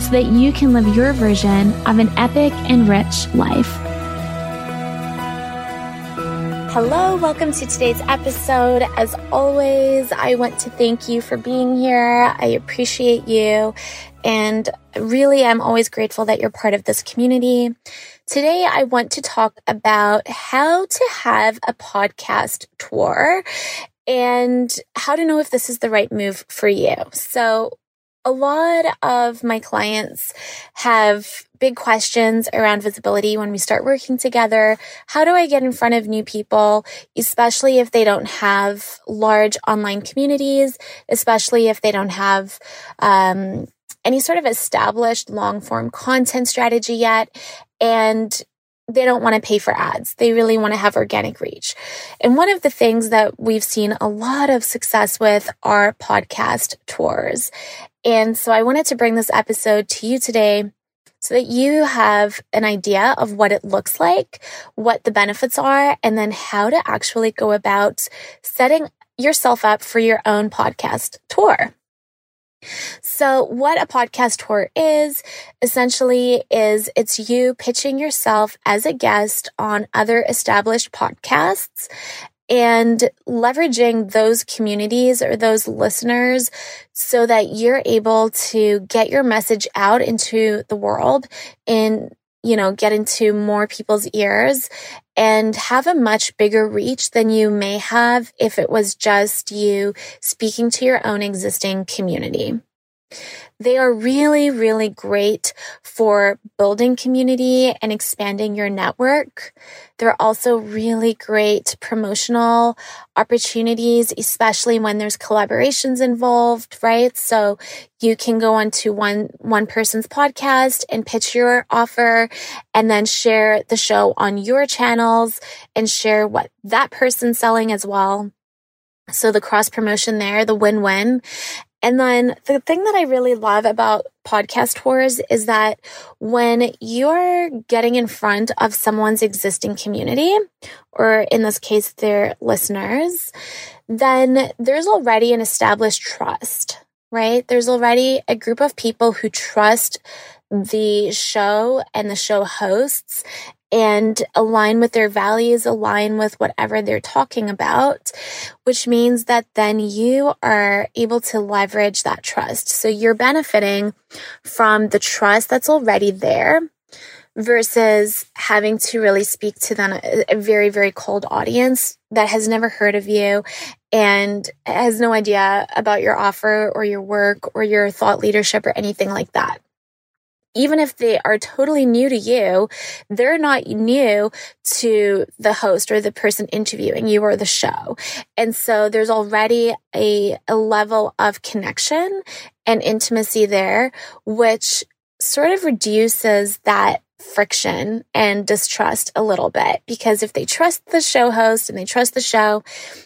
so that you can live your version of an epic and rich life. Hello, welcome to today's episode. As always, I want to thank you for being here. I appreciate you. And really, I'm always grateful that you're part of this community. Today, I want to talk about how to have a podcast tour and how to know if this is the right move for you. So, a lot of my clients have big questions around visibility when we start working together. How do I get in front of new people, especially if they don't have large online communities, especially if they don't have um, any sort of established long form content strategy yet? And they don't want to pay for ads. They really want to have organic reach. And one of the things that we've seen a lot of success with are podcast tours. And so I wanted to bring this episode to you today so that you have an idea of what it looks like, what the benefits are, and then how to actually go about setting yourself up for your own podcast tour. So what a podcast tour is essentially is it's you pitching yourself as a guest on other established podcasts and leveraging those communities or those listeners so that you're able to get your message out into the world and you know, get into more people's ears and have a much bigger reach than you may have if it was just you speaking to your own existing community. They are really, really great for building community and expanding your network. They're also really great promotional opportunities, especially when there's collaborations involved, right? So you can go onto one, one person's podcast and pitch your offer and then share the show on your channels and share what that person's selling as well. So the cross promotion there, the win win. And then the thing that I really love about podcast tours is that when you're getting in front of someone's existing community, or in this case, their listeners, then there's already an established trust, right? There's already a group of people who trust the show and the show hosts and align with their values, align with whatever they're talking about, which means that then you are able to leverage that trust. So you're benefiting from the trust that's already there versus having to really speak to them a very very cold audience that has never heard of you and has no idea about your offer or your work or your thought leadership or anything like that even if they are totally new to you, they're not new to the host or the person interviewing you or the show. And so there's already a, a level of connection and intimacy there, which sort of reduces that friction and distrust a little bit because if they trust the show host and they trust the show,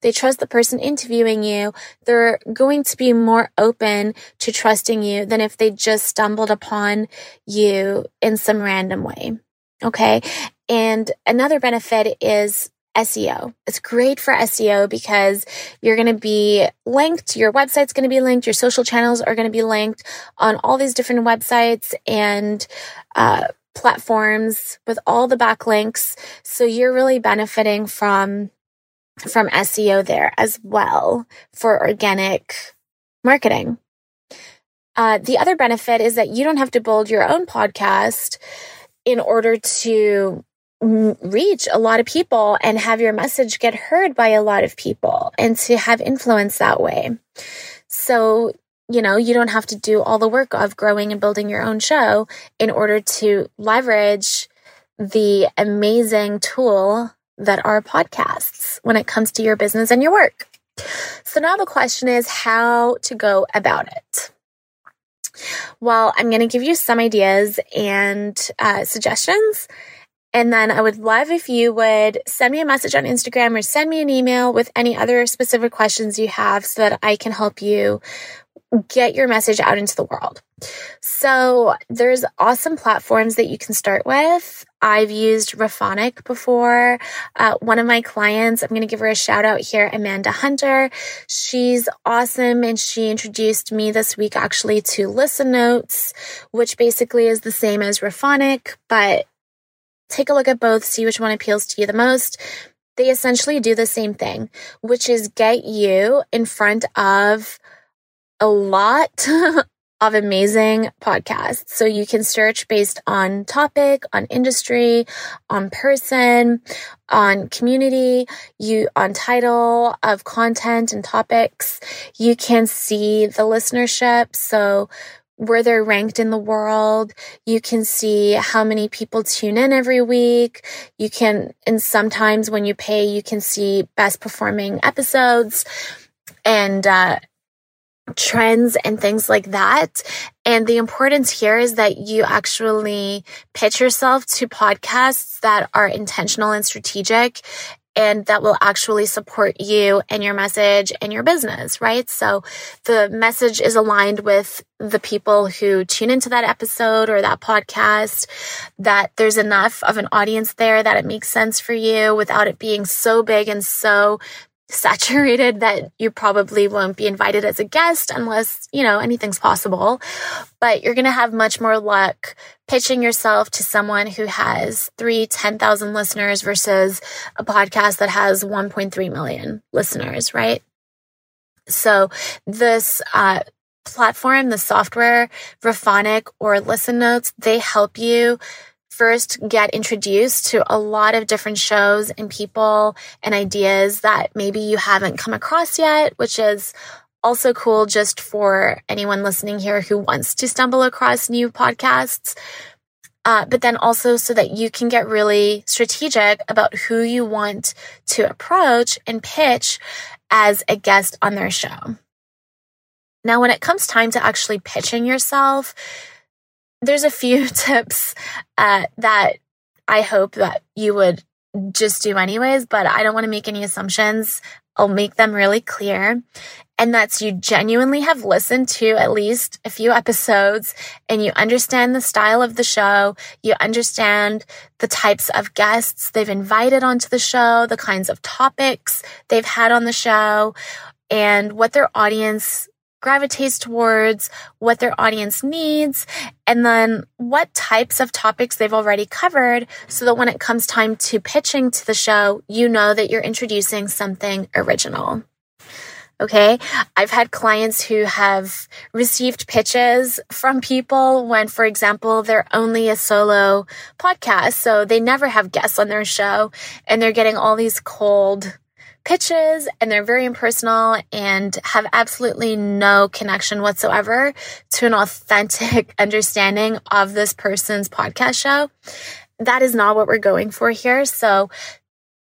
they trust the person interviewing you, they're going to be more open to trusting you than if they just stumbled upon you in some random way. Okay. And another benefit is SEO. It's great for SEO because you're going to be linked, your website's going to be linked, your social channels are going to be linked on all these different websites and uh, platforms with all the backlinks. So you're really benefiting from from SEO there as well for organic marketing. Uh, the other benefit is that you don't have to build your own podcast in order to reach a lot of people and have your message get heard by a lot of people and to have influence that way. So, you know, you don't have to do all the work of growing and building your own show in order to leverage the amazing tool that are podcasts when it comes to your business and your work. So now the question is how to go about it. Well, I'm going to give you some ideas and uh, suggestions. And then I would love if you would send me a message on Instagram or send me an email with any other specific questions you have so that I can help you get your message out into the world. So there's awesome platforms that you can start with. I've used Rephonic before. Uh, one of my clients, I'm going to give her a shout out here, Amanda Hunter. She's awesome. And she introduced me this week actually to Listen Notes, which basically is the same as Rephonic, but take a look at both, see which one appeals to you the most. They essentially do the same thing, which is get you in front of a lot of amazing podcasts. So you can search based on topic, on industry, on person, on community, you on title of content and topics. You can see the listenership. So where they're ranked in the world. You can see how many people tune in every week. You can, and sometimes when you pay, you can see best performing episodes and, uh, trends and things like that. And the importance here is that you actually pitch yourself to podcasts that are intentional and strategic and that will actually support you and your message and your business, right? So the message is aligned with the people who tune into that episode or that podcast, that there's enough of an audience there that it makes sense for you without it being so big and so saturated that you probably won't be invited as a guest unless, you know, anything's possible. But you're going to have much more luck pitching yourself to someone who has three, 10,000 listeners versus a podcast that has 1.3 million listeners, right? So this, uh, platform, the software, Rephonic or Listen Notes, they help you first get introduced to a lot of different shows and people and ideas that maybe you haven't come across yet, which is also cool just for anyone listening here who wants to stumble across new podcasts. Uh, but then also so that you can get really strategic about who you want to approach and pitch as a guest on their show. Now, when it comes time to actually pitching yourself, there's a few tips uh, that I hope that you would just do anyways, but I don't want to make any assumptions. I'll make them really clear. And that's you genuinely have listened to at least a few episodes and you understand the style of the show. You understand the types of guests they've invited onto the show, the kinds of topics they've had on the show, and what their audience gravitates towards, what their audience needs, and then what types of topics they've already covered so that when it comes time to pitching to the show, you know that you're introducing something original. Okay. I've had clients who have received pitches from people when, for example, they're only a solo podcast. So they never have guests on their show and they're getting all these cold pitches and they're very impersonal and have absolutely no connection whatsoever to an authentic understanding of this person's podcast show. That is not what we're going for here. So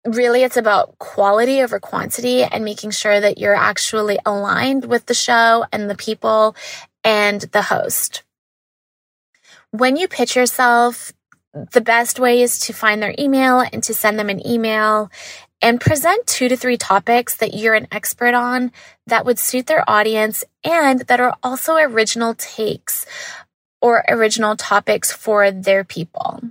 really it's about quality over quantity and making sure that you're actually aligned with the show and the people and the host. When you pitch yourself, the best way is to find their email and to send them an email and present two to three topics that you're an expert on that would suit their audience and that are also original takes or original topics for their people.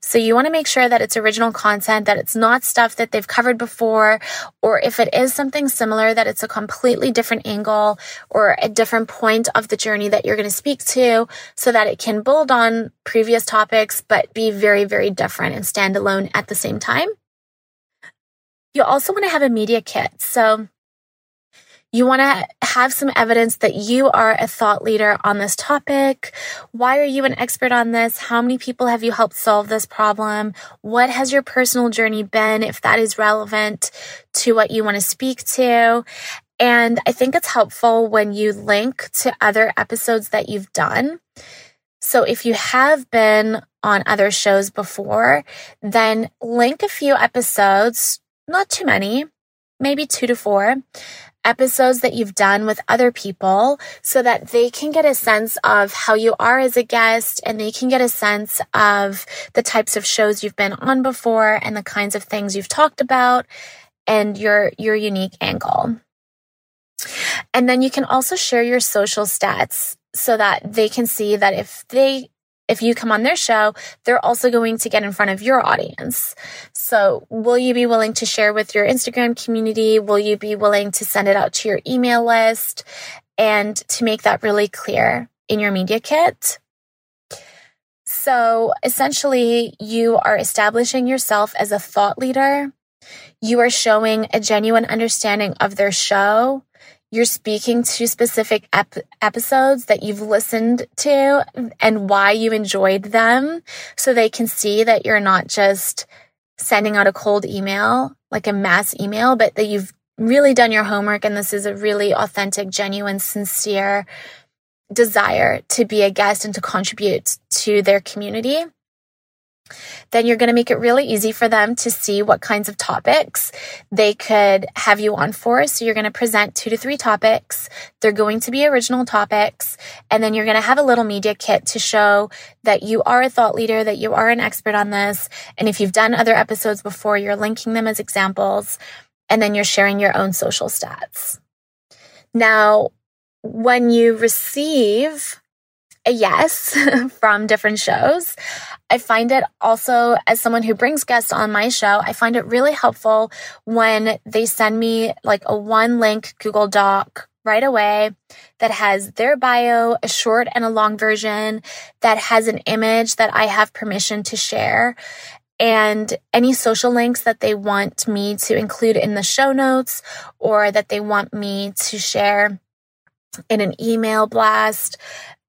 So you want to make sure that it's original content, that it's not stuff that they've covered before, or if it is something similar, that it's a completely different angle or a different point of the journey that you're going to speak to so that it can build on previous topics, but be very, very different and stand alone at the same time. You also want to have a media kit. So you want to have some evidence that you are a thought leader on this topic. Why are you an expert on this? How many people have you helped solve this problem? What has your personal journey been, if that is relevant to what you want to speak to? And I think it's helpful when you link to other episodes that you've done. So if you have been on other shows before, then link a few episodes, not too many, maybe two to four episodes that you've done with other people so that they can get a sense of how you are as a guest and they can get a sense of the types of shows you've been on before and the kinds of things you've talked about and your your unique angle. And then you can also share your social stats so that they can see that if they if you come on their show, they're also going to get in front of your audience. So, will you be willing to share with your Instagram community? Will you be willing to send it out to your email list and to make that really clear in your media kit? So, essentially, you are establishing yourself as a thought leader. You are showing a genuine understanding of their show you're speaking to specific ep- episodes that you've listened to and why you enjoyed them so they can see that you're not just sending out a cold email, like a mass email, but that you've really done your homework and this is a really authentic, genuine, sincere desire to be a guest and to contribute to their community then you're going to make it really easy for them to see what kinds of topics they could have you on for. So you're going to present two to three topics. They're going to be original topics. And then you're going to have a little media kit to show that you are a thought leader, that you are an expert on this. And if you've done other episodes before, you're linking them as examples. And then you're sharing your own social stats. Now, when you receive a yes from different shows. I find it also, as someone who brings guests on my show, I find it really helpful when they send me like a one link Google Doc right away that has their bio, a short and a long version, that has an image that I have permission to share, and any social links that they want me to include in the show notes or that they want me to share in an email blast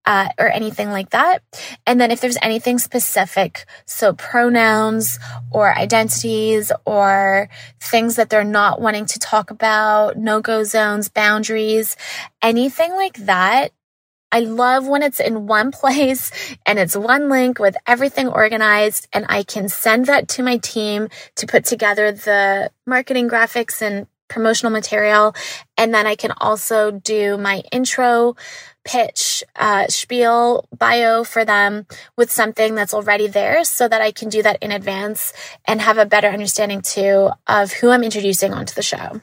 uh, or anything like that. And then if there's anything specific, so pronouns or identities or things that they're not wanting to talk about, no go zones, boundaries, anything like that. I love when it's in one place and it's one link with everything organized and I can send that to my team to put together the marketing graphics and promotional material. And then I can also do my intro pitch, uh, spiel, bio for them with something that's already there so that I can do that in advance and have a better understanding too of who I'm introducing onto the show.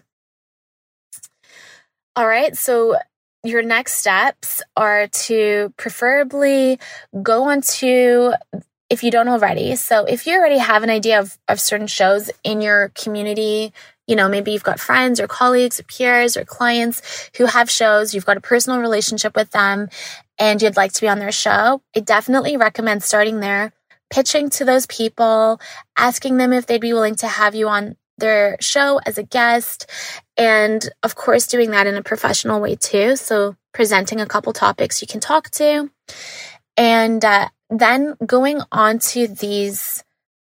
All right. So your next steps are to preferably go onto if you don't already. So if you already have an idea of, of certain shows in your community, you know, maybe you've got friends or colleagues or peers or clients who have shows, you've got a personal relationship with them and you'd like to be on their show. I definitely recommend starting there, pitching to those people, asking them if they'd be willing to have you on their show as a guest. And of course, doing that in a professional way too. So presenting a couple topics you can talk to. And uh, then going on to these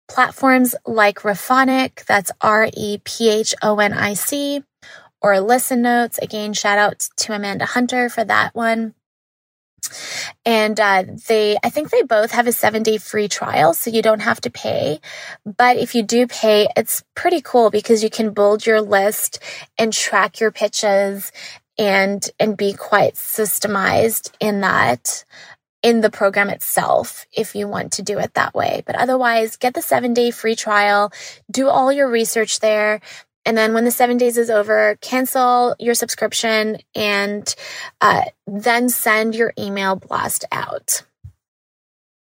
platforms like Rephonic, that's R E P H O N I C, or Listen Notes. Again, shout out to Amanda Hunter for that one. And uh, they, I think they both have a seven day free trial, so you don't have to pay. But if you do pay, it's pretty cool because you can build your list and track your pitches and and be quite systemized in that in the program itself if you want to do it that way. But otherwise, get the seven day free trial, do all your research there. And then when the seven days is over, cancel your subscription and uh, then send your email blast out.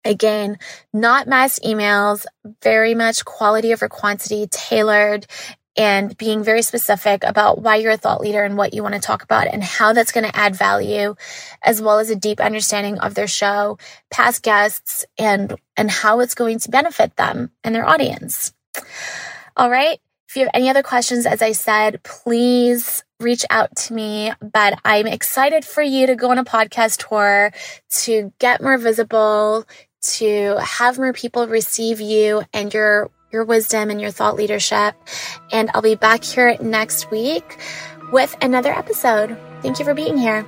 Again, not mass emails, very much quality over quantity, tailored and being very specific about why you're a thought leader and what you want to talk about and how that's going to add value, as well as a deep understanding of their show, past guests, and, and how it's going to benefit them and their audience. All right. If you have any other questions, as I said, please reach out to me. But I'm excited for you to go on a podcast tour, to get more visible, to have more people receive you and your your wisdom and your thought leadership. And I'll be back here next week with another episode. Thank you for being here.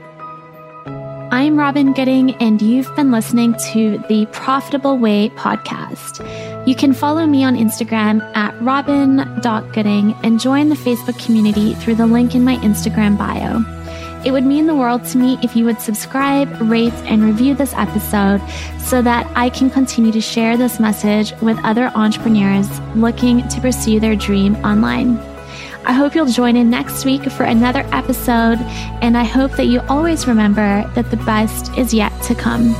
I'm Robyn Gooding, and you've been listening to the Profitable Way podcast. You can follow me on Instagram at robyn.gooding and join the Facebook community through the link in my Instagram bio. It would mean the world to me if you would subscribe, rate, and review this episode so that I can continue to share this message with other entrepreneurs looking to pursue their dream online. I hope you'll join in next week for another episode, and I hope that you always remember that the best is yet to come.